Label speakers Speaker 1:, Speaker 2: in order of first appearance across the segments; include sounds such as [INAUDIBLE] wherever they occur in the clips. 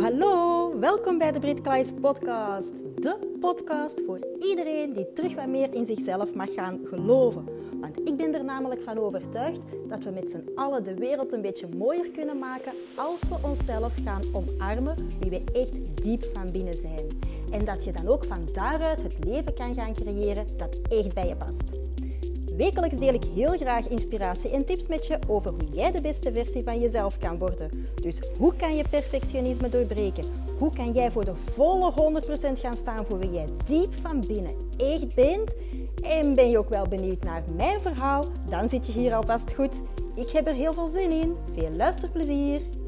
Speaker 1: hallo. Welkom bij de Brit Klaes podcast. De podcast voor iedereen die terug wat meer in zichzelf mag gaan geloven. Want ik ben er namelijk van overtuigd dat we met z'n allen de wereld een beetje mooier kunnen maken als we onszelf gaan omarmen wie we echt diep van binnen zijn. En dat je dan ook van daaruit het leven kan gaan creëren dat echt bij je past. Wekelijks deel ik heel graag inspiratie en tips met je over hoe jij de beste versie van jezelf kan worden. Dus hoe kan je perfectionisme doorbreken? Hoe kan jij voor de volle 100% gaan staan voor wie jij diep van binnen echt bent? En ben je ook wel benieuwd naar mijn verhaal? Dan zit je hier alvast goed. Ik heb er heel veel zin in. Veel luisterplezier!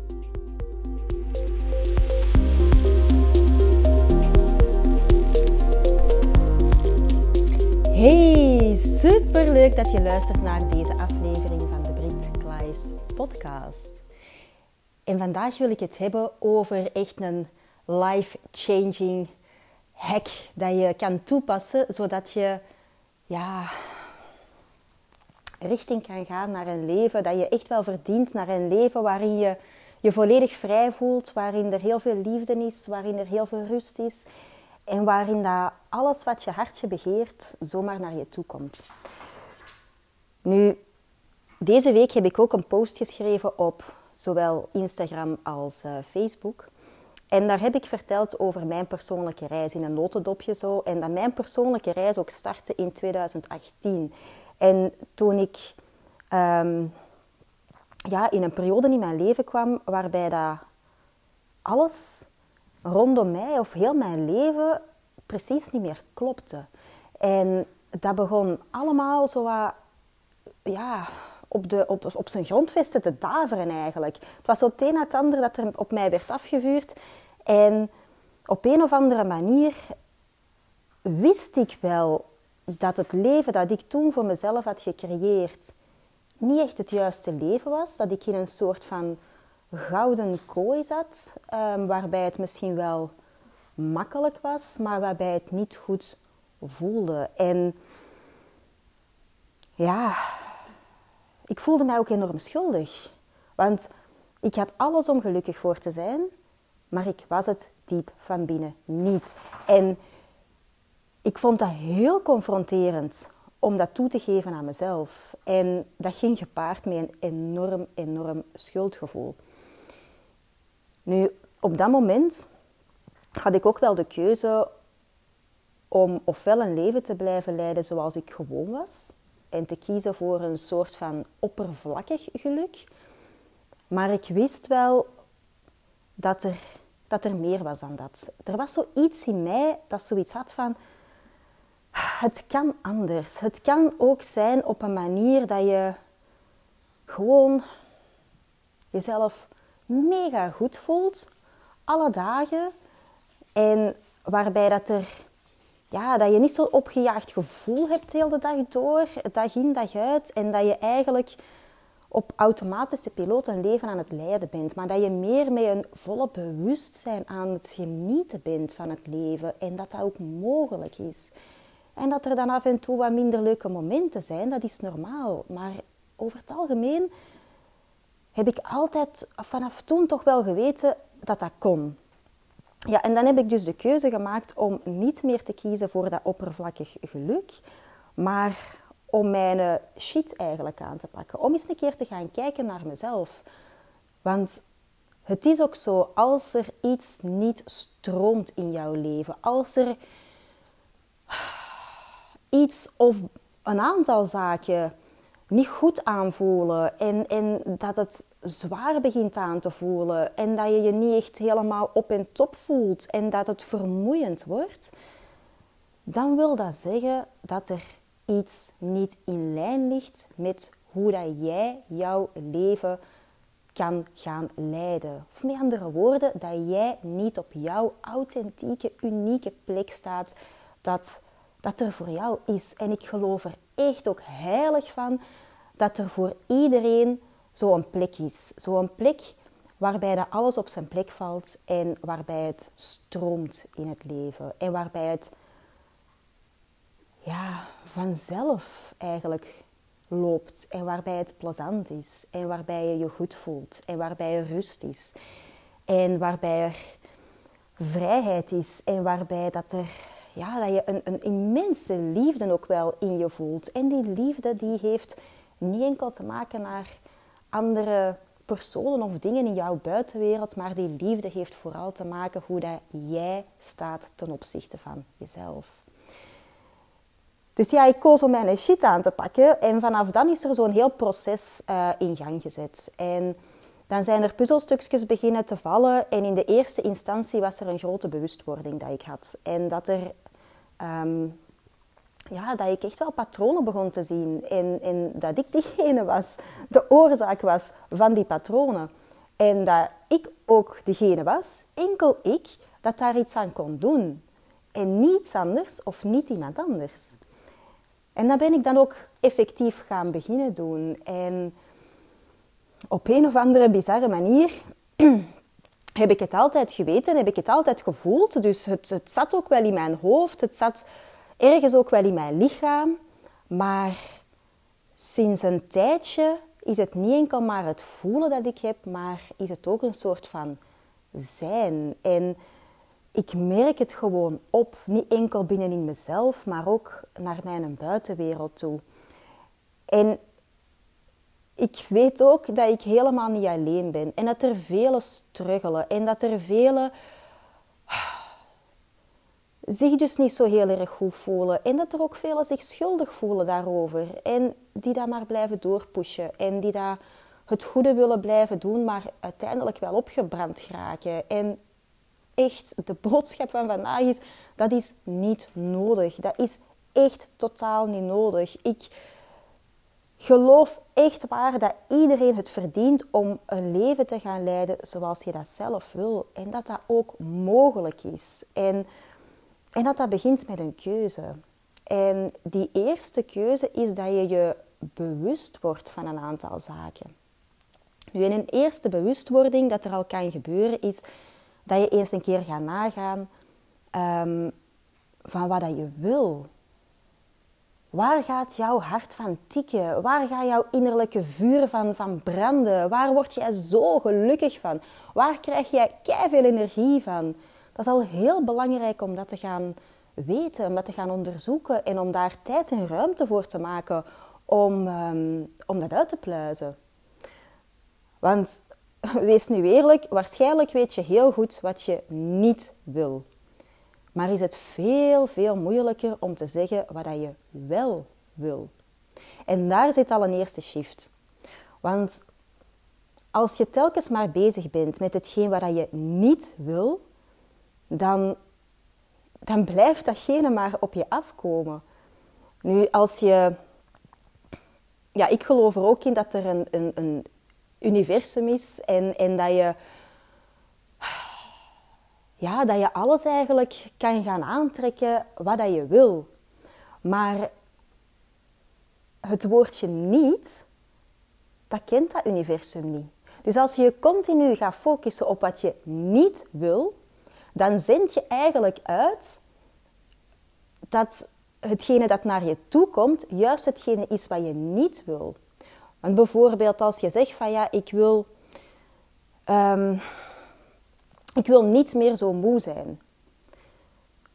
Speaker 1: Hey, super leuk dat je luistert naar deze aflevering van de Brit Klaes podcast. En vandaag wil ik het hebben over echt een life-changing hack dat je kan toepassen zodat je ja, richting kan gaan naar een leven dat je echt wel verdient, naar een leven waarin je je volledig vrij voelt, waarin er heel veel liefde is, waarin er heel veel rust is en waarin dat alles wat je hartje begeert zomaar naar je toe komt. Nu, deze week heb ik ook een post geschreven op zowel Instagram als uh, Facebook. En daar heb ik verteld over mijn persoonlijke reis in een notendopje zo. En dat mijn persoonlijke reis ook startte in 2018. En toen ik um, ja, in een periode in mijn leven kwam waarbij dat alles rondom mij of heel mijn leven precies niet meer klopte. En dat begon allemaal zo wat, ja, op, de, op, op zijn grondvesten te daveren eigenlijk. Het was zo het een na het ander dat er op mij werd afgevuurd. En op een of andere manier wist ik wel dat het leven dat ik toen voor mezelf had gecreëerd niet echt het juiste leven was. Dat ik in een soort van gouden kooi zat, um, waarbij het misschien wel makkelijk was, maar waarbij het niet goed voelde. En ja, ik voelde mij ook enorm schuldig. Want ik had alles om gelukkig voor te zijn, maar ik was het diep van binnen niet. En ik vond dat heel confronterend om dat toe te geven aan mezelf. En dat ging gepaard met een enorm, enorm schuldgevoel. Nu, op dat moment had ik ook wel de keuze om ofwel een leven te blijven leiden zoals ik gewoon was en te kiezen voor een soort van oppervlakkig geluk. Maar ik wist wel dat er, dat er meer was dan dat. Er was zoiets in mij dat zoiets had van... Het kan anders. Het kan ook zijn op een manier dat je gewoon jezelf mega goed voelt, alle dagen. En waarbij dat er, ja, dat je niet zo'n opgejaagd gevoel hebt de hele dag door, dag in, dag uit. En dat je eigenlijk op automatische piloot een leven aan het leiden bent. Maar dat je meer met een volle bewustzijn aan het genieten bent van het leven. En dat dat ook mogelijk is. En dat er dan af en toe wat minder leuke momenten zijn, dat is normaal. Maar over het algemeen heb ik altijd vanaf toen toch wel geweten dat dat kon. Ja, en dan heb ik dus de keuze gemaakt om niet meer te kiezen voor dat oppervlakkig geluk, maar om mijn shit eigenlijk aan te pakken. Om eens een keer te gaan kijken naar mezelf. Want het is ook zo, als er iets niet stroomt in jouw leven, als er iets of een aantal zaken niet goed aanvoelen en, en dat het zwaar begint aan te voelen en dat je je niet echt helemaal op en top voelt en dat het vermoeiend wordt, dan wil dat zeggen dat er iets niet in lijn ligt met hoe dat jij jouw leven kan gaan leiden. Of met andere woorden, dat jij niet op jouw authentieke, unieke plek staat dat, dat er voor jou is. En ik geloof er echt ook heilig van dat er voor iedereen zo'n plek is. Zo'n plek waarbij dat alles op zijn plek valt en waarbij het stroomt in het leven. En waarbij het ja, vanzelf eigenlijk loopt. En waarbij het plezant is. En waarbij je je goed voelt. En waarbij er rust is. En waarbij er vrijheid is en waarbij dat, er, ja, dat je een, een immense liefde ook wel in je voelt. En die liefde die heeft niet enkel te maken naar andere personen of dingen in jouw buitenwereld, maar die liefde heeft vooral te maken hoe dat jij staat ten opzichte van jezelf. Dus ja, ik koos om mijn shit aan te pakken en vanaf dan is er zo'n heel proces uh, in gang gezet. En dan zijn er puzzelstukjes beginnen te vallen en in de eerste instantie was er een grote bewustwording dat ik had. En dat er um, ja, dat ik echt wel patronen begon te zien. En, en dat ik diegene was, de oorzaak was van die patronen. En dat ik ook degene was, enkel ik, dat daar iets aan kon doen. En niets anders of niet iemand anders. En dat ben ik dan ook effectief gaan beginnen doen. En op een of andere bizarre manier [CLEARS THROAT] heb ik het altijd geweten, heb ik het altijd gevoeld. Dus het, het zat ook wel in mijn hoofd, het zat ergens ook wel in mijn lichaam. Maar sinds een tijdje is het niet enkel maar het voelen dat ik heb, maar is het ook een soort van zijn. En ik merk het gewoon op, niet enkel binnenin mezelf, maar ook naar mijn buitenwereld toe. En ik weet ook dat ik helemaal niet alleen ben en dat er vele struggelen en dat er vele zich dus niet zo heel erg goed voelen. En dat er ook velen zich schuldig voelen daarover. En die dat maar blijven doorpushen. En die dat het goede willen blijven doen, maar uiteindelijk wel opgebrand geraken. En echt, de boodschap van vandaag is, dat is niet nodig. Dat is echt totaal niet nodig. Ik geloof echt waar dat iedereen het verdient om een leven te gaan leiden zoals je dat zelf wil. En dat dat ook mogelijk is. En en dat dat begint met een keuze. En die eerste keuze is dat je je bewust wordt van een aantal zaken. Nu, in een eerste bewustwording dat er al kan gebeuren, is dat je eens een keer gaat nagaan um, van wat dat je wil. Waar gaat jouw hart van tikken? Waar gaat jouw innerlijke vuur van, van branden? Waar word jij zo gelukkig van? Waar krijg jij veel energie van? Dat is al heel belangrijk om dat te gaan weten, om dat te gaan onderzoeken en om daar tijd en ruimte voor te maken om, um, om dat uit te pluizen. Want [LAUGHS] wees nu eerlijk, waarschijnlijk weet je heel goed wat je niet wil. Maar is het veel, veel moeilijker om te zeggen wat je wel wil. En daar zit al een eerste shift. Want als je telkens maar bezig bent met hetgeen wat je niet wil, dan, dan blijft datgene maar op je afkomen. Nu, als je... Ja, ik geloof er ook in dat er een, een, een universum is en, en dat je... Ja, dat je alles eigenlijk kan gaan aantrekken wat dat je wil. Maar het woordje niet, dat kent dat universum niet. Dus als je continu gaat focussen op wat je niet wil, dan zend je eigenlijk uit dat hetgene dat naar je toe komt, juist hetgene is wat je niet wil. Want bijvoorbeeld als je zegt van ja, ik wil, um, ik wil niet meer zo moe zijn.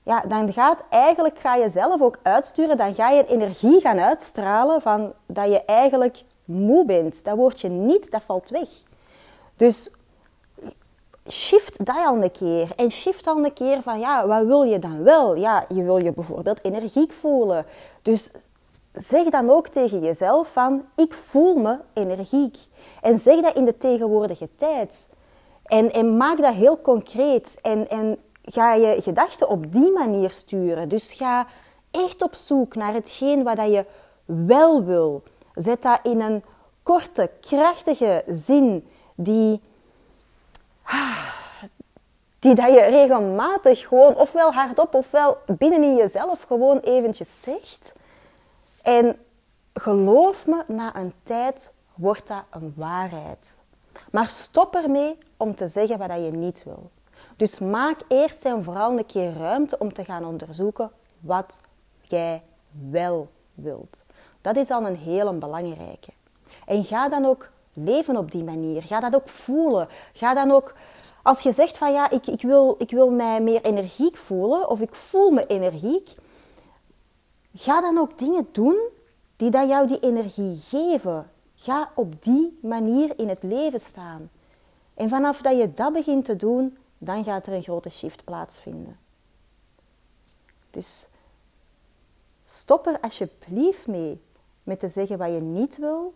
Speaker 1: Ja, dan gaat eigenlijk, ga je zelf ook uitsturen, dan ga je energie gaan uitstralen van dat je eigenlijk moe bent. Dat word je niet, dat valt weg. Dus shift dat al een keer. En shift al een keer van, ja, wat wil je dan wel? Ja, je wil je bijvoorbeeld energiek voelen. Dus zeg dan ook tegen jezelf van, ik voel me energiek. En zeg dat in de tegenwoordige tijd. En, en maak dat heel concreet. En, en ga je gedachten op die manier sturen. Dus ga echt op zoek naar hetgeen wat je wel wil. Zet dat in een korte, krachtige zin die die dat je regelmatig gewoon ofwel hardop ofwel binnenin jezelf gewoon eventjes zegt. En geloof me, na een tijd wordt dat een waarheid. Maar stop ermee om te zeggen wat je niet wil. Dus maak eerst en vooral een keer ruimte om te gaan onderzoeken wat jij wel wilt. Dat is dan een hele belangrijke. En ga dan ook leven op die manier. Ga dat ook voelen. Ga dan ook, als je zegt van ja, ik, ik, wil, ik wil mij meer energiek voelen of ik voel me energiek, ga dan ook dingen doen die dat jou die energie geven. Ga op die manier in het leven staan. En vanaf dat je dat begint te doen, dan gaat er een grote shift plaatsvinden. Dus stop er alsjeblieft mee met te zeggen wat je niet wil.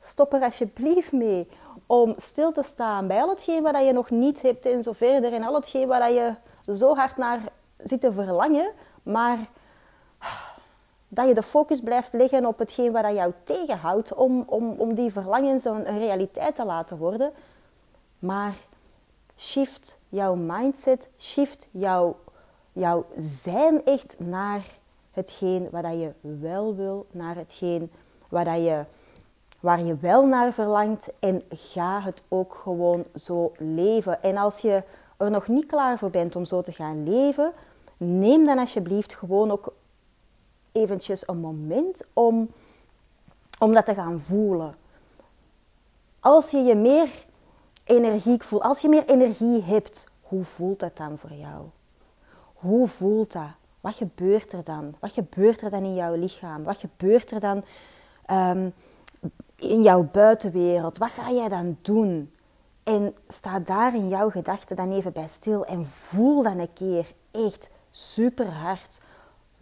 Speaker 1: Stop er alsjeblieft mee om stil te staan bij al hetgeen wat je nog niet hebt en zo verder. En al hetgeen waar je zo hard naar zit te verlangen. Maar dat je de focus blijft leggen op hetgeen wat jou tegenhoudt om, om, om die verlangens een, realiteit te laten worden. Maar shift jouw mindset, shift jouw, jouw zijn echt naar hetgeen wat je wel wil, naar hetgeen wat je, waar je wel naar verlangt en ga het ook gewoon zo leven. En als je er nog niet klaar voor bent om zo te gaan leven, neem dan alsjeblieft gewoon ook eventjes een moment om, om dat te gaan voelen. Als je je meer energiek voelt, als je meer energie hebt, hoe voelt dat dan voor jou? Hoe voelt dat? Wat gebeurt er dan? Wat gebeurt er dan in jouw lichaam? Wat gebeurt er dan ehm, in jouw buitenwereld? Wat ga jij dan doen? En sta daar in jouw gedachten dan even bij stil en voel dan een keer echt super hard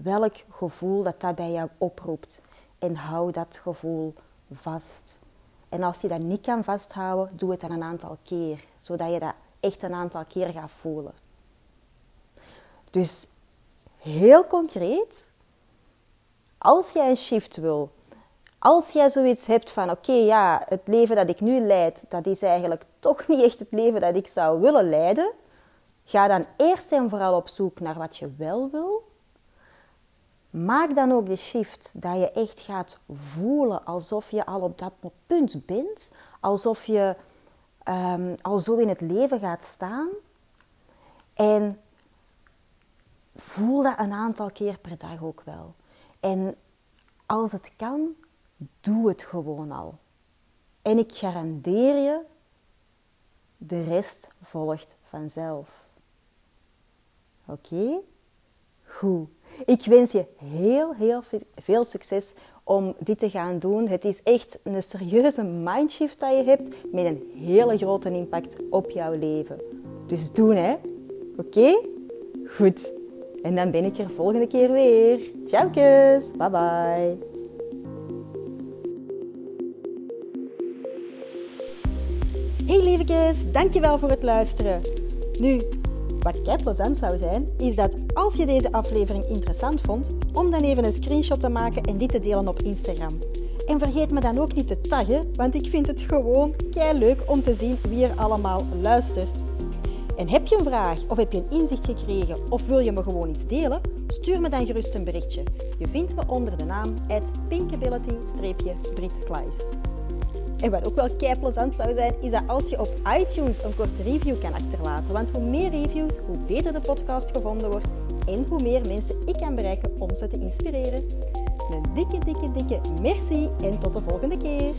Speaker 1: welk gevoel dat dat bij jou oproept. En hou dat gevoel vast. En als je dat niet kan vasthouden, doe het dan een aantal keer, zodat je dat echt een aantal keer gaat voelen. Dus heel concreet, als jij een shift wil, als jij zoiets hebt van oké, ja, het leven dat ik nu leid, dat is eigenlijk toch niet echt het leven dat ik zou willen leiden, ga dan eerst en vooral op zoek naar wat je wel wil. Maak dan ook de shift dat je echt gaat voelen alsof je al op dat punt bent, alsof je um, al zo in het leven gaat staan. En voel dat een aantal keer per dag ook wel. En als het kan, doe het gewoon al. En ik garandeer je, de rest volgt vanzelf. Oké? Goed. Ik wens je heel, heel veel succes om dit te gaan doen. Het is echt een serieuze mindshift dat je hebt met een hele grote impact op jouw leven. Dus doen hè. Oké? Goed. En dan ben ik er volgende keer weer. Ciao kus. Bye bye. Hey lievekes, dankjewel voor het luisteren. Nu, wat kei plezant zou zijn, is dat als je deze aflevering interessant vond, om dan even een screenshot te maken en dit te delen op Instagram. En vergeet me dan ook niet te taggen, want ik vind het gewoon kei leuk om te zien wie er allemaal luistert. En heb je een vraag of heb je een inzicht gekregen of wil je me gewoon iets delen? Stuur me dan gerust een berichtje. Je vindt me onder de naam pinkability-britkleis. En wat ook wel kei plezant zou zijn, is dat als je op iTunes een korte review kan achterlaten. Want hoe meer reviews, hoe beter de podcast gevonden wordt en hoe meer mensen ik kan bereiken om ze te inspireren. Een dikke, dikke, dikke merci en tot de volgende keer.